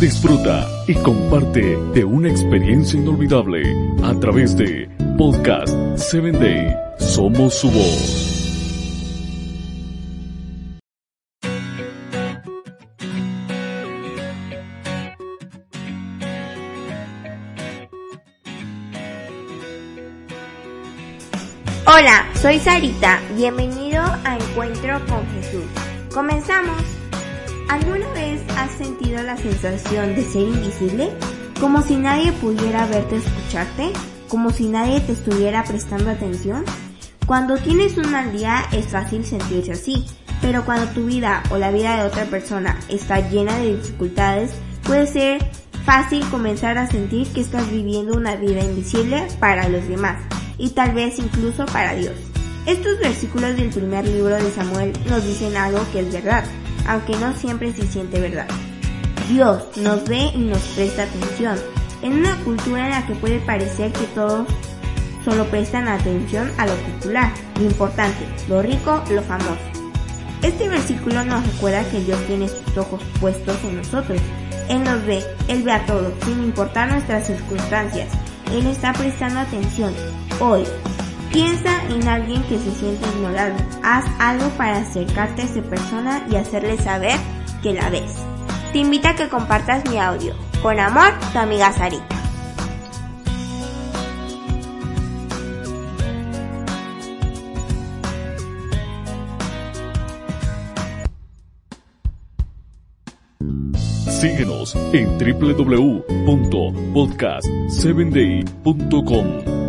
Disfruta y comparte de una experiencia inolvidable a través de Podcast 7 Day. Somos su voz. Hola, soy Sarita. Bienvenido a Encuentro con Jesús. Comenzamos. ¿Alguna vez has sentido la sensación de ser invisible? Como si nadie pudiera verte escucharte, como si nadie te estuviera prestando atención. Cuando tienes un mal día es fácil sentirse así, pero cuando tu vida o la vida de otra persona está llena de dificultades, puede ser fácil comenzar a sentir que estás viviendo una vida invisible para los demás y tal vez incluso para Dios. Estos versículos del primer libro de Samuel nos dicen algo que es verdad, aunque no siempre se siente verdad. Dios nos ve y nos presta atención. En una cultura en la que puede parecer que todos solo prestan atención a lo popular, lo importante, lo rico, lo famoso. Este versículo nos recuerda que Dios tiene sus ojos puestos en nosotros. Él nos ve, Él ve a todos, sin importar nuestras circunstancias. Él está prestando atención hoy. Piensa en alguien que se siente ignorado. Haz algo para acercarte a esa persona y hacerle saber que la ves. Te invito a que compartas mi audio. Con amor, tu amiga Sarita. Síguenos en www.podcast7day.com.